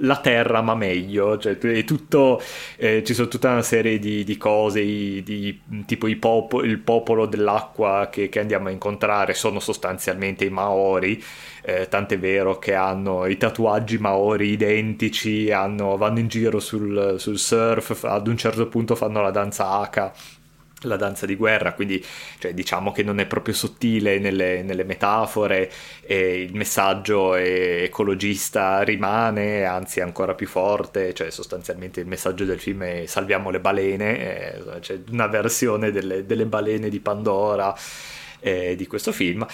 la terra ma meglio. Cioè, tutto, eh, ci sono tutta una serie di, di cose i, di, tipo popo, il popolo dell'acqua che, che, andiamo a incontrare sono sostanzialmente i Maori. Eh, tant'è vero che hanno i tatuaggi Maori identici hanno, vanno in giro sul, sul surf ad un certo punto fanno la danza Haka la danza di guerra, quindi cioè, diciamo che non è proprio sottile nelle, nelle metafore il messaggio ecologista rimane, anzi è ancora più forte, cioè sostanzialmente il messaggio del film è salviamo le balene, eh, c'è cioè una versione delle, delle balene di Pandora eh, di questo film.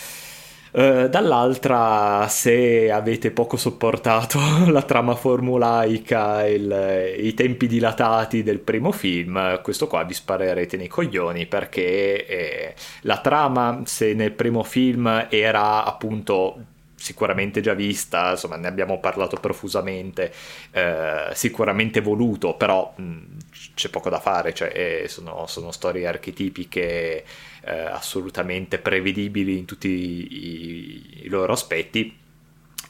Uh, dall'altra, se avete poco sopportato la trama formulaica e i tempi dilatati del primo film, questo qua vi sparerete nei coglioni perché eh, la trama, se nel primo film era appunto sicuramente già vista, insomma ne abbiamo parlato profusamente, eh, sicuramente voluto, però mh, c'è poco da fare, cioè, eh, sono, sono storie archetipiche eh, assolutamente prevedibili in tutti i, i loro aspetti.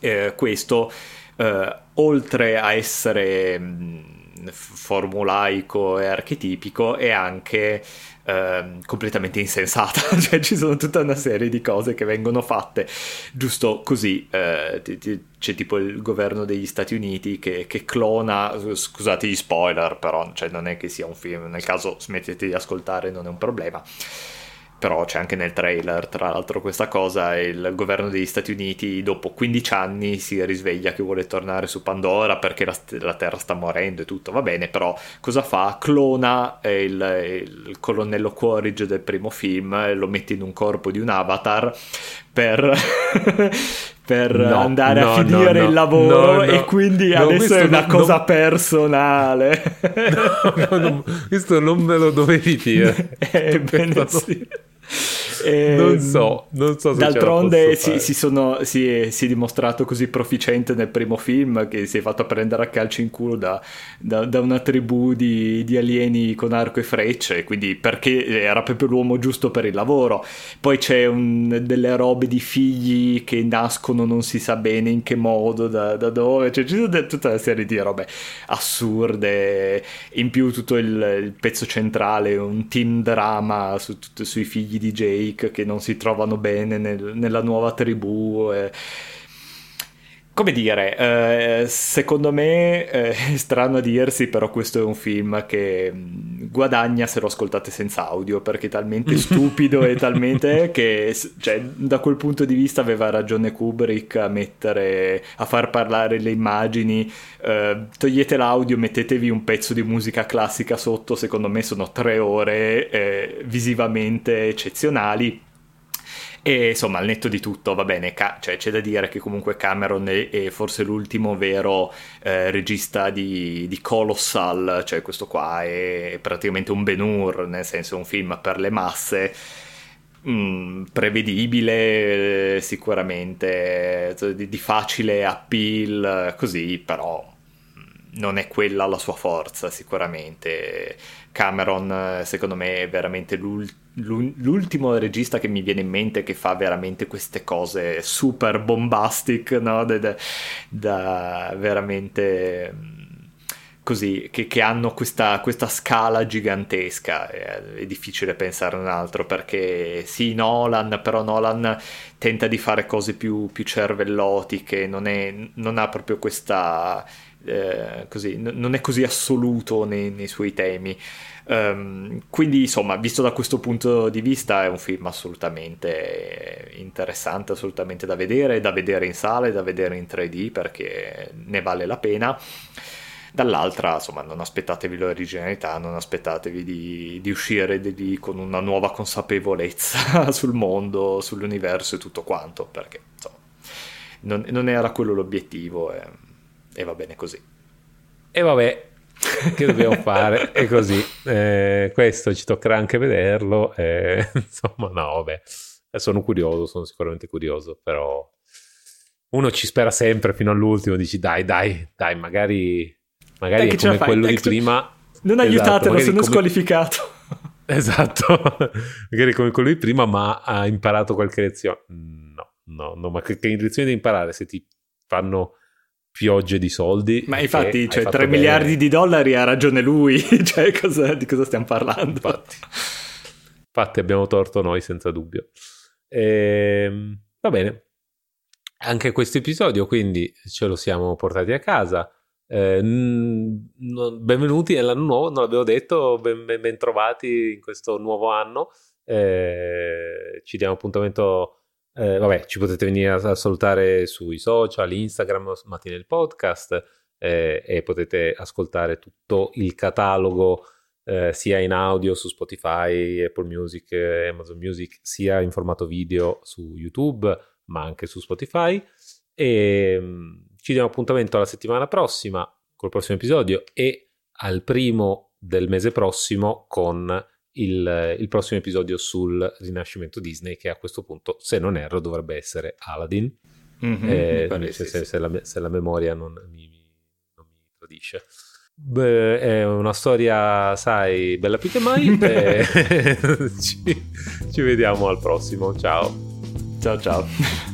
Eh, questo, eh, oltre a essere mh, formulaico e archetipico, è anche eh, completamente insensata, cioè ci sono tutta una serie di cose che vengono fatte. Giusto così, eh, c'è tipo il governo degli Stati Uniti che, che, clona, scusate gli spoiler però, cioè non è che sia un film, nel caso smettete di ascoltare non è un problema però c'è anche nel trailer tra l'altro questa cosa il governo degli Stati Uniti dopo 15 anni si risveglia che vuole tornare su Pandora perché la, la Terra sta morendo e tutto va bene però cosa fa? clona il, il colonnello Quaritch del primo film lo mette in un corpo di un avatar per, per no, andare no, a finire no, il lavoro e quindi adesso è una cosa personale. Questo non me lo dovevi dire. Ebbene sì e, non so, non so se D'altronde si, si, sono, si, è, si, è, dimostrato così proficiente nel primo film che si è fatto prendere a calci in culo da, da, da una tribù di, di, alieni con arco e frecce, quindi perché era proprio l'uomo giusto per il lavoro. Poi c'è un, delle robe di figli che nascono non si sa bene in che modo, da, da dove, cioè ci sono tutta una serie di robe assurde. In più tutto il, il pezzo centrale, un team drama su, tutto, sui figli di Jake che non si trovano bene nel, nella nuova tribù. E... come dire, eh, secondo me eh, è strano a dirsi, però questo è un film che mm, guadagna se lo ascoltate senza audio, perché è talmente stupido e talmente che, cioè, da quel punto di vista aveva ragione Kubrick a mettere, a far parlare le immagini, eh, togliete l'audio, mettetevi un pezzo di musica classica sotto, secondo me sono tre ore eh, visivamente eccezionali e insomma, al netto di tutto, va bene, ca- cioè, c'è da dire che comunque Cameron è, è forse l'ultimo vero eh, regista di, di, Colossal, cioè questo qua è praticamente un Ben Hur, nel senso un film per le masse. Mm, prevedibile sicuramente di, di facile appeal così però non è quella la sua forza sicuramente Cameron secondo me è veramente l'ultimo l'ultimo regista che mi viene in mente che fa veramente queste cose super bombastic, no? Da, da, da veramente mm, così, che, che hanno questa, questa, scala gigantesca. È, è, difficile pensare un altro perché sì, Nolan, però Nolan tenta di fare cose più, più cervellotiche, non, è, non ha proprio questa... Eh, così, n- non è così assoluto nei, nei suoi temi. Um, quindi, insomma, visto da questo punto di vista, è un film assolutamente interessante, assolutamente da vedere, da vedere in sala e da vedere in 3D perché ne vale la pena. Dall'altra, insomma, non aspettatevi l'originalità, non aspettatevi di, di uscire di lì con una nuova consapevolezza sul mondo, sull'universo e tutto quanto, perché insomma, non, non era quello l'obiettivo e, e va bene così. E vabbè, che dobbiamo fare? E così. Eh, questo ci toccherà anche vederlo. Eh, insomma, no, vabbè. Eh, sono curioso, sono sicuramente curioso, però uno ci spera sempre fino all'ultimo, dici dai, dai, dai, magari, magari è come quello di prima. Non esatto, aiutatelo, sono come... squalificato. Esatto, magari come quello di prima, ma ha imparato qualche lezione. No, no, no, ma che, che lezioni da imparare se ti fanno piogge di soldi. Ma infatti, cioè, 3 bene. miliardi di dollari ha ragione lui, cioè, cosa, di cosa stiamo parlando? Infatti. infatti, abbiamo torto noi senza dubbio. E, ehm, va bene, anche questo episodio quindi ce lo siamo portati a casa. Eh, benvenuti nell'anno nuovo, non l'avevo detto, ben, ben, ben trovati in questo nuovo anno. Eh, ci diamo appuntamento eh, vabbè, ci potete venire a, salutare sui social, Instagram, Mattina il podcast eh, e potete ascoltare tutto il catalogo eh, sia in audio su Spotify, Apple Music, Amazon Music, sia in formato video su YouTube, ma anche su Spotify. E um, ci diamo appuntamento alla settimana prossima col prossimo episodio e al primo del mese prossimo con il, il, prossimo episodio sul rinascimento Disney, che a questo punto, se non erro, dovrebbe essere Aladdin. Mm-hmm, eh, se, se, se, la, se, la, memoria non mi, non mi tradisce. Beh, è una storia, sai, bella più che mai. ci, ci vediamo al prossimo. Ciao. Ciao ciao.